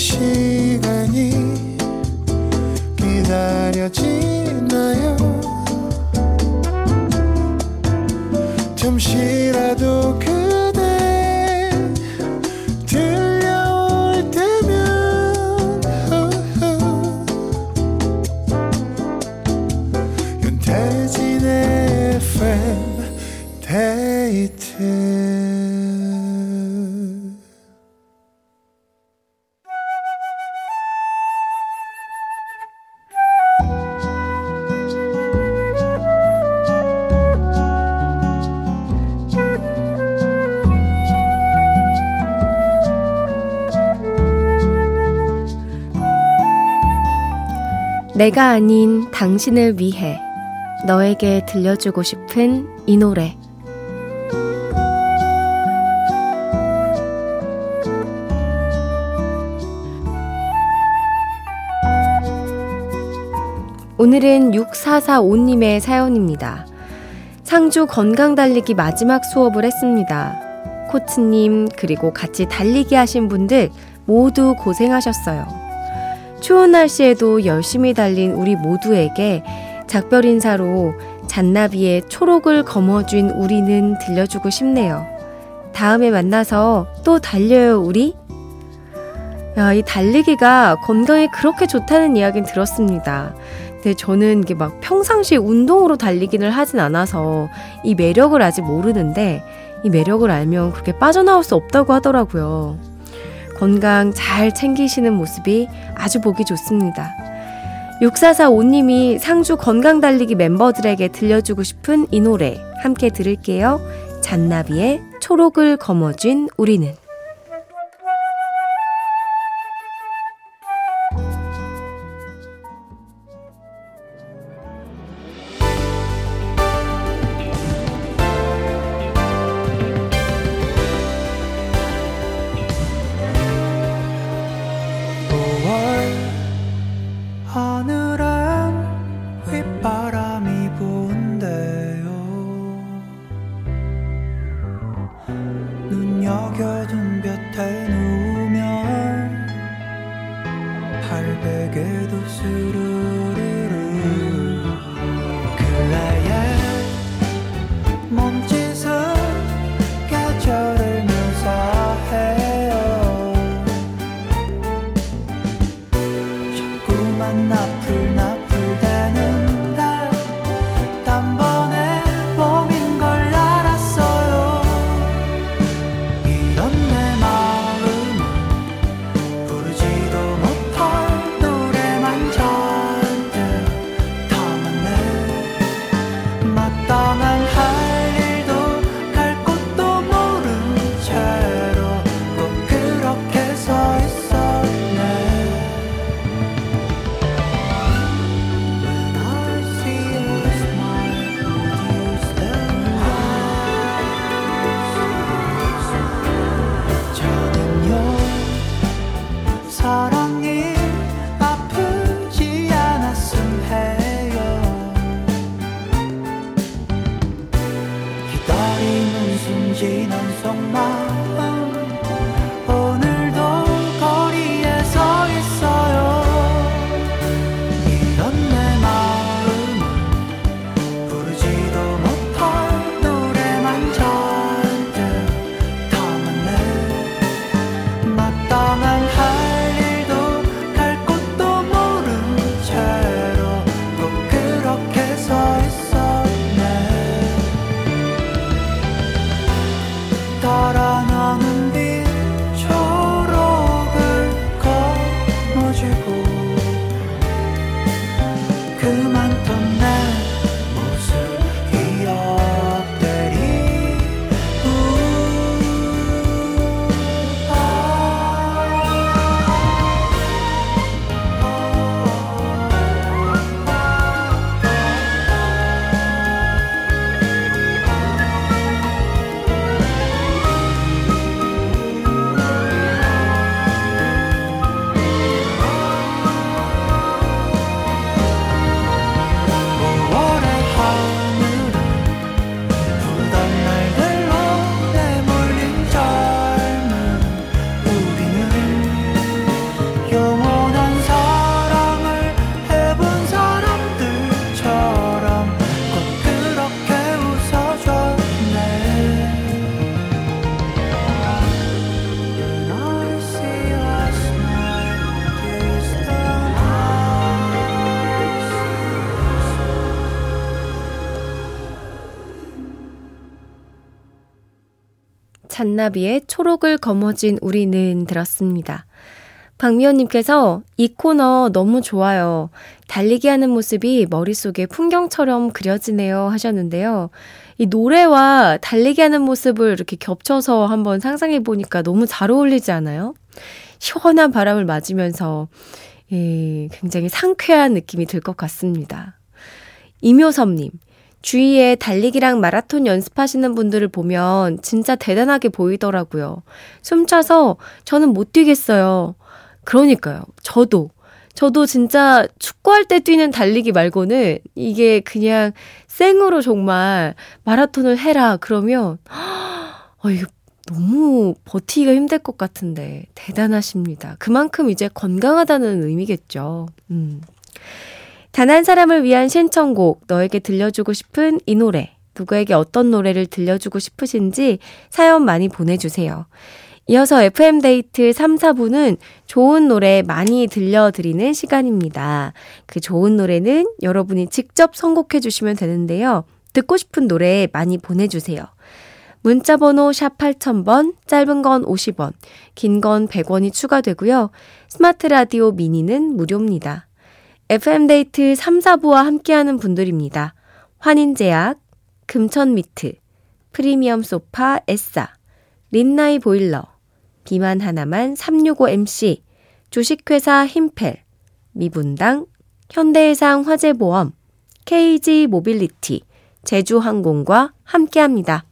지 내가 아닌 당신을 위해 너에게 들려주고 싶은 이 노래. 오늘은 6445님의 사연입니다. 상주 건강 달리기 마지막 수업을 했습니다. 코치님, 그리고 같이 달리기 하신 분들 모두 고생하셨어요. 추운 날씨에도 열심히 달린 우리 모두에게 작별 인사로 잔나비의 초록을 거머쥔 우리는 들려주고 싶네요. 다음에 만나서 또 달려요, 우리? 야, 이 달리기가 건강에 그렇게 좋다는 이야기는 들었습니다. 근데 저는 이게 막 평상시에 운동으로 달리기를 하진 않아서 이 매력을 아직 모르는데 이 매력을 알면 그렇게 빠져나올 수 없다고 하더라고요. 건강 잘 챙기시는 모습이 아주 보기 좋습니다. 6445님이 상주 건강 달리기 멤버들에게 들려주고 싶은 이 노래 함께 들을게요. 잔나비의 초록을 거머쥔 우리는 잔나비의 초록을 거머쥔 우리는 들었습니다. 박미연님께서 이 코너 너무 좋아요. 달리기 하는 모습이 머릿속에 풍경처럼 그려지네요 하셨는데요. 이 노래와 달리기 하는 모습을 이렇게 겹쳐서 한번 상상해 보니까 너무 잘 어울리지 않아요? 시원한 바람을 맞으면서 예, 굉장히 상쾌한 느낌이 들 것 같습니다. 이묘섭님, 주위에 달리기랑 마라톤 연습하시는 분들을 보면 진짜 대단하게 보이더라고요. 숨차서 저는 못 뛰겠어요. 그러니까요. 저도. 저도 진짜 축구할 때 뛰는 달리기 말고는 이게 그냥 생으로 정말 마라톤을 해라. 그러면, 어, 이거 너무 버티기가 힘들 것 같은데 대단하십니다. 그만큼 이제 건강하다는 의미겠죠. 음. 단 한 사람을 위한 신청곡, 너에게 들려주고 싶은 이 노래, 누구에게 어떤 노래를 들려주고 싶으신지 사연 많이 보내주세요. 이어서 FM데이트 3, 4부는 좋은 노래 많이 들려드리는 시간입니다. 그 좋은 노래는 여러분이 직접 선곡해 주시면 되는데요. 듣고 싶은 노래 많이 보내주세요. 문자번호 샵 8000번, 짧은 건 50원, 긴 건 100원이 추가되고요. 스마트 라디오 미니는 무료입니다. FM데이트 3, 4부와 함께하는 분들입니다. 환인제약, 금천미트, 프리미엄 소파 에싸, 린나이 보일러, 비만 하나만 365MC, 주식회사 힘펠, 미분당, 현대해상 화재보험, KG 모빌리티, 제주항공과 함께합니다.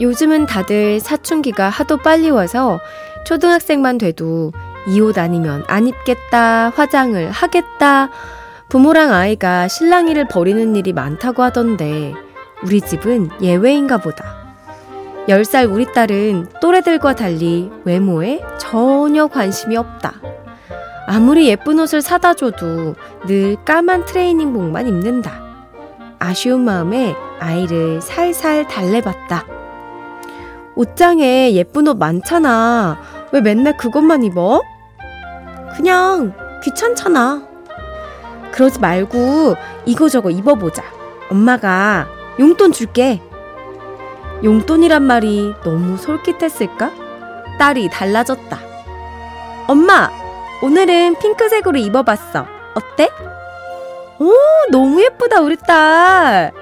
요즘은 다들 사춘기가 하도 빨리 와서 초등학생만 돼도 이 옷 아니면 안 입겠다, 화장을 하겠다, 부모랑 아이가 실랑이를 벌이는 일이 많다고 하던데 우리 집은 예외인가 보다. 10살 우리 딸은 또래들과 달리 외모에 전혀 관심이 없다. 아무리 예쁜 옷을 사다 줘도 늘 까만 트레이닝복만 입는다. 아쉬운 마음에 아이를 살살 달래봤다. 옷장에 예쁜 옷 많잖아. 왜 맨날 그것만 입어? 그냥 귀찮잖아. 그러지 말고 이거저거 입어보자. 엄마가 용돈 줄게. 용돈이란 말이 너무 솔깃했을까? 딸이 달라졌다. 엄마, 오늘은 핑크색으로 입어봤어. 어때? 오, 너무 예쁘다, 우리 딸.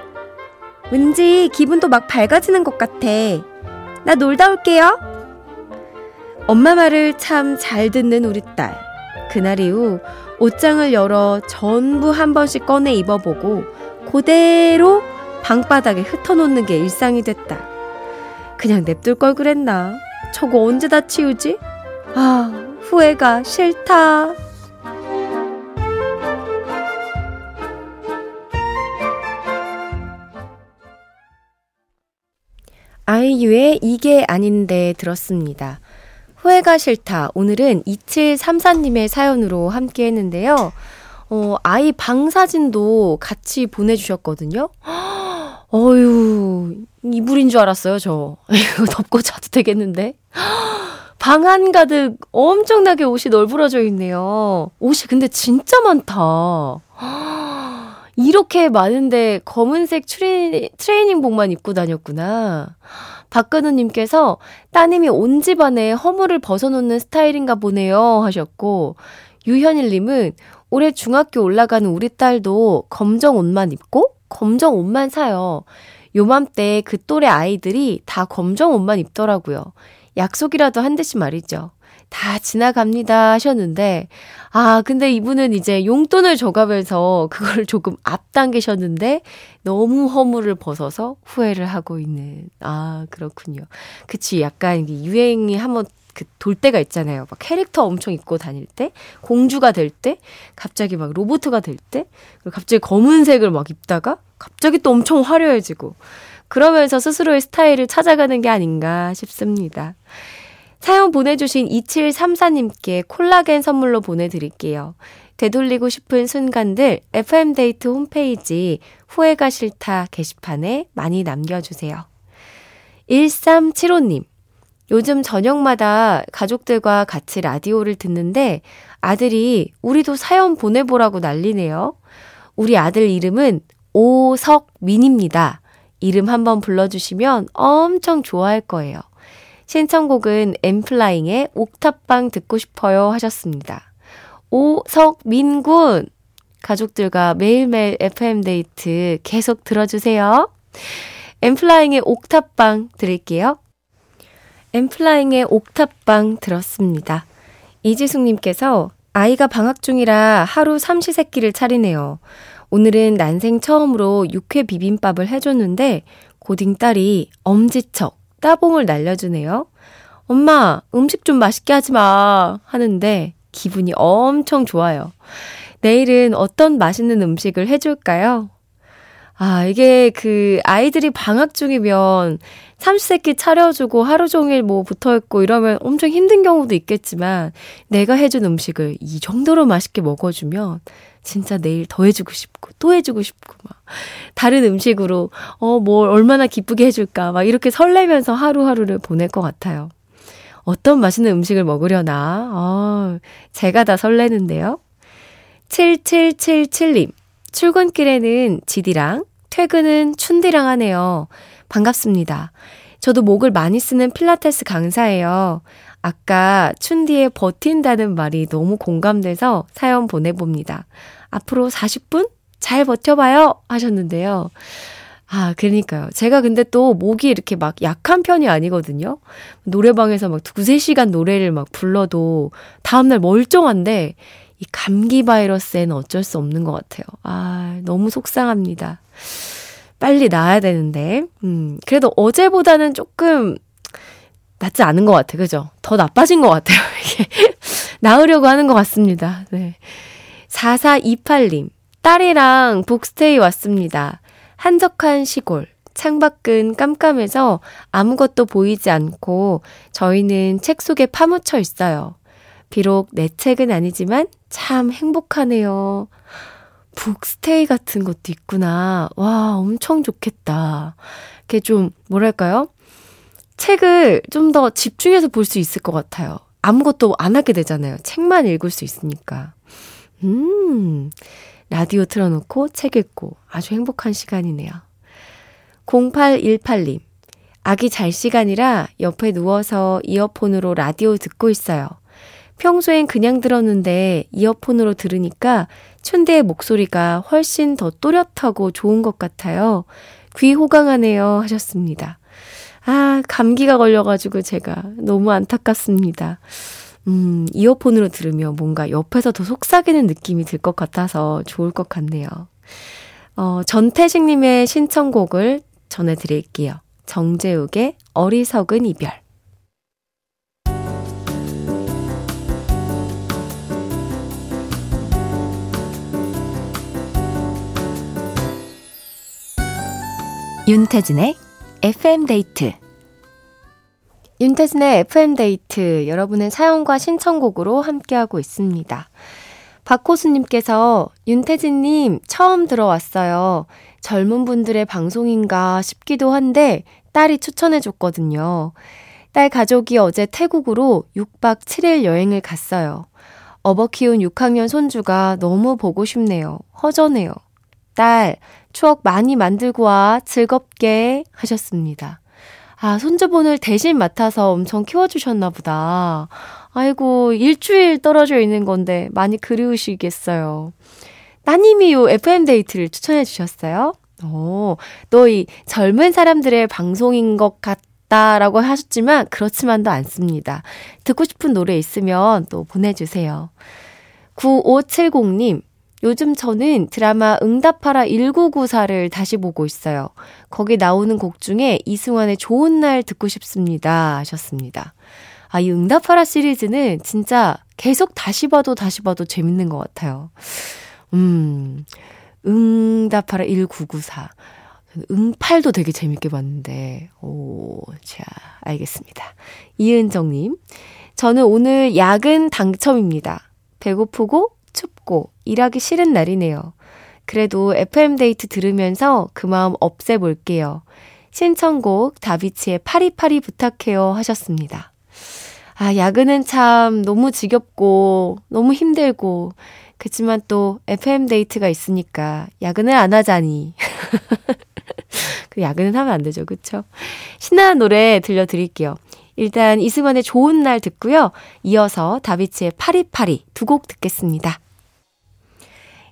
왠지 기분도 막 밝아지는 것 같아. 나 놀다 올게요. 엄마 말을 참 잘 듣는 우리 딸. 그날 이후 옷장을 열어 전부 한 번씩 꺼내 입어보고 그대로 방바닥에 흩어놓는 게 일상이 됐다. 그냥 냅둘 걸 그랬나? 저거 언제 다 치우지? 아, 후회가 싫다. 아이유의 이게 아닌데 들었습니다. 후회가 싫다. 오늘은 2734님의 사연으로 함께 했는데요. 어, 아이 방 사진도 같이 보내주셨거든요. 어유 이불인 줄 알았어요, 저. 이거 덮고 자도 되겠는데? 방 안 가득 엄청나게 옷이 널브러져 있네요. 옷이 근데 진짜 많다. 이렇게 많은데 검은색 트레이, 트레이닝복만 입고 다녔구나. 박근우님께서 따님이 온 집안에 허물을 벗어놓는 스타일인가 보네요 하셨고, 유현일님은 올해 중학교 올라가는 우리 딸도 검정 옷만 입고 검정 옷만 사요. 요맘때 그 또래 아이들이 다 검정 옷만 입더라고요. 약속이라도 한 듯이 말이죠. 다 지나갑니다 하셨는데, 아, 근데 이분은 이제 용돈을 줘가면서 그걸 조금 앞당기셨는데, 너무 허물을 벗어서 후회를 하고 있는. 아, 그렇군요. 그치. 약간 유행이 한번 그돌 때가 있잖아요. 막 캐릭터 엄청 입고 다닐 때, 공주가 될 때, 갑자기 막 로보트가 될 때, 그리고 갑자기 검은색을 막 입다가, 갑자기 또 엄청 화려해지고, 그러면서 스스로의 스타일을 찾아가는 게 아닌가 싶습니다. 사연 보내주신 2734님께 콜라겐 선물로 보내드릴게요. 되돌리고 싶은 순간들 FM데이트 홈페이지 후회가 싫다 게시판에 많이 남겨주세요. 1375님. 요즘 저녁마다 가족들과 같이 라디오를 듣는데 아들이 우리도 사연 보내보라고 난리네요. 우리 아들 이름은 오석민입니다. 이름 한번 불러주시면 엄청 좋아할 거예요. 신청곡은 엠플라잉의 옥탑방 듣고 싶어요 하셨습니다. 오석민 군! 가족들과 매일매일 FM데이트 계속 들어주세요. 엠플라잉의 옥탑방 들을게요. 엠플라잉의 옥탑방 들었습니다. 이지숙님께서 아이가 방학 중이라 하루 삼시세끼를 차리네요. 오늘은 난생 처음으로 육회 비빔밥을 해줬는데 고딩 딸이 엄지척 따봉을 날려주네요. 엄마, 음식 좀 맛있게 하지 마. 하는데 기분이 엄청 좋아요. 내일은 어떤 맛있는 음식을 해줄까요? 아, 이게 그 아이들이 방학 중이면 삼시세끼 차려주고 하루 종일 뭐 붙어 있고 이러면 엄청 힘든 경우도 있겠지만 내가 해준 음식을 이 정도로 맛있게 먹어주면 진짜 내일 더 해주고 싶고 또 해주고 싶고 막 다른 음식으로 어, 뭘 얼마나 기쁘게 해줄까 막 이렇게 설레면서 하루하루를 보낼 것 같아요. 어떤 맛있는 음식을 먹으려나? 어, 제가 다 설레는데요. 7777님. 출근길에는 지디랑 퇴근은 춘디랑 하네요. 반갑습니다. 저도 목을 많이 쓰는 필라테스 강사예요. 아까 춘디의 버틴다는 말이 너무 공감돼서 사연 보내봅니다. 앞으로 40분? 잘 버텨봐요! 하셨는데요. 아, 그러니까요. 제가 근데 또 목이 이렇게 막 약한 편이 아니거든요. 노래방에서 막 두세 시간 노래를 막 불러도 다음날 멀쩡한데 이 감기 바이러스에는 어쩔 수 없는 것 같아요. 아, 너무 속상합니다. 빨리 나아야 되는데. 음, 그래도 어제보다는 조금 낫지 않은 것 같아요. 그죠? 더 나빠진 것 같아요. 이게. 나으려고 하는 것 같습니다. 네. 4428님. 딸이랑 북스테이 왔습니다. 한적한 시골. 창밖은 깜깜해서 아무것도 보이지 않고 저희는 책 속에 파묻혀 있어요. 비록 내 책은 아니지만 참 행복하네요. 북스테이 같은 것도 있구나. 와, 엄청 좋겠다. 이렇게 좀, 뭐랄까요? 책을 좀 더 집중해서 볼 수 있을 것 같아요. 아무것도 안 하게 되잖아요. 책만 읽을 수 있으니까. 음, 라디오 틀어놓고 책 읽고 아주 행복한 시간이네요. 0818님, 아기 잘 시간이라 옆에 누워서 이어폰으로 라디오 듣고 있어요. 평소엔 그냥 들었는데 이어폰으로 들으니까 춘대의 목소리가 훨씬 더 또렷하고 좋은 것 같아요. 귀 호강하네요 하셨습니다. 아, 감기가 걸려가지고 제가 너무 안타깝습니다. 음, 이어폰으로 들으면 뭔가 옆에서 더 속삭이는 느낌이 들 것 같아서 좋을 것 같네요. 어, 전태식님의 신청곡을 전해드릴게요. 정재욱의 어리석은 이별. 윤태진의 FM데이트 윤태진의 FM데이트 여러분의 사연과 신청곡으로 함께하고 있습니다. 박호수님께서 윤태진님 처음 들어왔어요. 젊은 분들의 방송인가 싶기도 한데 딸이 추천해줬거든요. 딸 가족이 어제 태국으로 6박 7일 여행을 갔어요. 어버 키운 6학년 손주가 너무 보고 싶네요. 허전해요. 딸, 추억 많이 만들고 와. 즐겁게 하셨습니다. 아, 손주분을 대신 맡아서 엄청 키워주셨나 보다. 아이고, 일주일 떨어져 있는 건데 많이 그리우시겠어요. 따님이 요 FM데이트를 추천해 주셨어요. 오, 또 이 젊은 사람들의 방송인 것 같다라고 하셨지만 그렇지만도 않습니다. 듣고 싶은 노래 있으면 또 보내주세요. 9570님, 요즘 저는 드라마 응답하라 1994를 다시 보고 있어요. 거기 나오는 곡 중에 이승환의 좋은 날 듣고 싶습니다. 하셨습니다. 아, 이 응답하라 시리즈는 진짜 계속 다시 봐도 다시 봐도 재밌는 것 같아요. 음, 응답하라 1994. 응팔도 되게 재밌게 봤는데, 오, 자, 알겠습니다. 이은정님, 저는 오늘 야근 당첨입니다. 배고프고 춥고 일하기 싫은 날이네요. 그래도 FM데이트 들으면서 그 마음 없애볼게요. 신청곡 다비치의 파리파리 부탁해요 하셨습니다. 아, 야근은 참 너무 지겹고 너무 힘들고 그치만 또 FM데이트가 있으니까 야근을 안 하자니. 그 야근은 하면 안 되죠. 그쵸? 신나는 노래 들려드릴게요. 일단 이승환의 좋은 날 듣고요. 이어서 다비치의 8282 두 곡 듣겠습니다.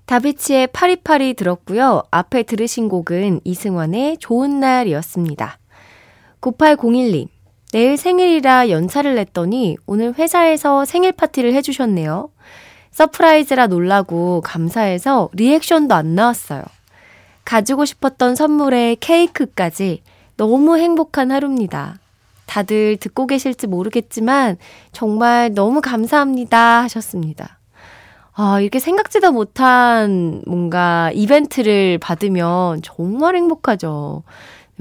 다비치의 8282 들었고요. 앞에 들으신 곡은 이승환의 좋은 날이었습니다. 9801님, 내일 생일이라 연차를 냈더니 오늘 회사에서 생일 파티를 해주셨네요. surprise라 놀라고 감사해서 reaction도 안 나왔어요. 가지고 싶었던 선물에 케이크까지 너무 행복한 하루입니다. 다들 듣고 계실지 모르겠지만 정말 너무 감사합니다 하셨습니다. 아, 이렇게 생각지도 못한 뭔가 이벤트를 받으면 정말 행복하죠.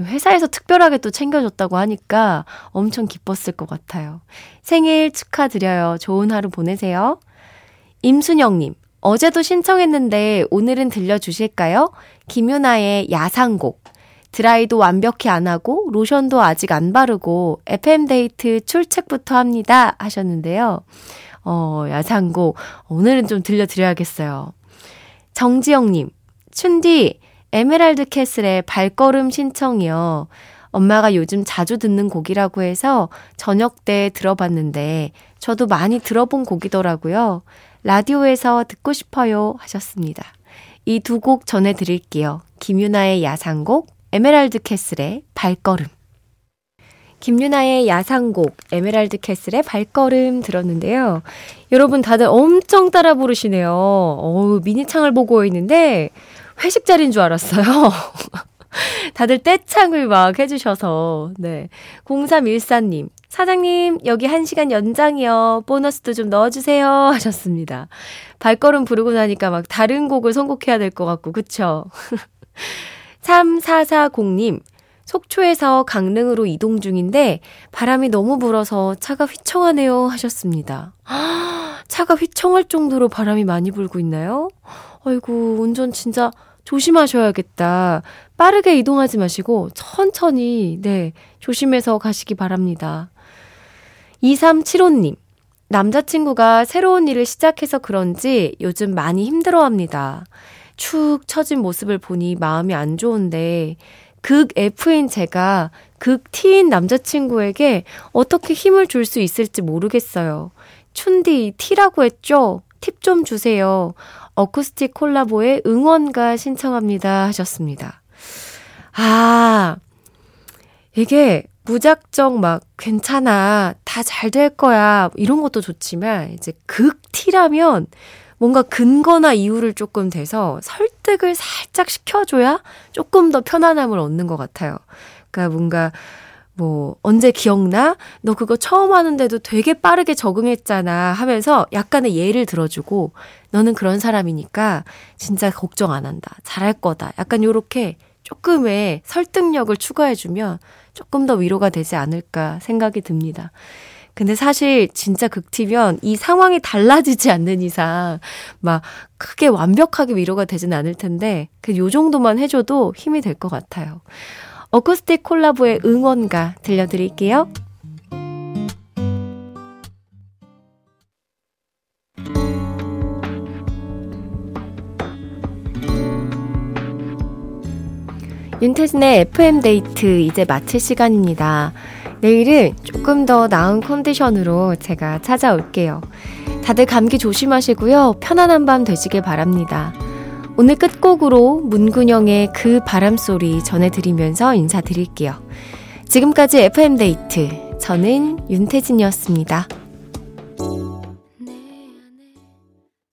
회사에서 특별하게 또 챙겨줬다고 하니까 엄청 기뻤을 것 같아요. 생일 축하드려요. 좋은 하루 보내세요. 임순영님, 어제도 신청했는데 오늘은 들려주실까요? 김윤아의 야상곡. 드라이도 완벽히 안 하고 로션도 아직 안 바르고 FM데이트 출첵부터 합니다 하셨는데요. 어, 야상곡. 오늘은 좀 들려드려야겠어요. 정지영님, 춘디, 에메랄드 캐슬의 발걸음 신청이요. 엄마가 요즘 자주 듣는 곡이라고 해서 저녁 때 들어봤는데 저도 많이 들어본 곡이더라고요. 라디오에서 듣고 싶어요 하셨습니다. 이 두 곡 전해드릴게요. 김윤아의 야상곡, 에메랄드 캐슬의 발걸음. 김윤아의 야상곡, 에메랄드 캐슬의 발걸음 들었는데요. 여러분 다들 엄청 따라 부르시네요. 어우, 미니창을 보고 있는데 회식 자리인 줄 알았어요. 다들 떼창을 막 해주셔서, 네. 0314님, 사장님, 여기 1시간 연장이요. 보너스도 좀 넣어주세요. 하셨습니다. 발걸음 부르고 나니까 막 다른 곡을 선곡해야 될 것 같고, 그쵸? 3440님, 속초에서 강릉으로 이동 중인데 바람이 너무 불어서 차가 휘청하네요 하셨습니다. 차가 휘청할 정도로 바람이 많이 불고 있나요? 아이고, 운전 진짜 조심하셔야겠다. 빠르게 이동하지 마시고 천천히, 네, 조심해서 가시기 바랍니다. 2375님, 남자친구가 새로운 일을 시작해서 그런지 요즘 많이 힘들어 합니다. 축 처진 모습을 보니 마음이 안 좋은데, 극 F인 제가 극 T인 남자친구에게 어떻게 힘을 줄 수 있을지 모르겠어요. 춘디, T라고 했죠? 팁 좀 주세요. 어쿠스틱 콜라보의 응원가 신청합니다 하셨습니다. 아, 이게 무작정 막 괜찮아. 다 잘 될 거야. 이런 것도 좋지만 이제 극티라면 뭔가 근거나 이유를 조금 대서 설득을 살짝 시켜줘야 조금 더 편안함을 얻는 것 같아요. 그러니까 뭔가 뭐, 언제 기억나? 너 그거 처음 하는데도 되게 빠르게 적응했잖아 하면서 약간의 예를 들어주고, 너는 그런 사람이니까 진짜 걱정 안 한다. 잘할 거다. 약간 요렇게 조금의 설득력을 추가해주면 조금 더 위로가 되지 않을까 생각이 듭니다. 근데 사실 진짜 극티면 이 상황이 달라지지 않는 이상 막 크게 완벽하게 위로가 되진 않을 텐데 그 요 정도만 해줘도 힘이 될 것 같아요. 어쿠스틱 콜라보의 응원가 들려드릴게요. 윤태진의 FM데이트 이제 마칠 시간입니다. 내일은 조금 더 나은 컨디션으로 제가 찾아올게요. 다들 감기 조심하시고요. 편안한 밤 되시길 바랍니다. 오늘 끝곡으로 문근영의 그 바람소리 전해드리면서 인사드릴게요. 지금까지 FM데이트. 저는 윤태진이었습니다.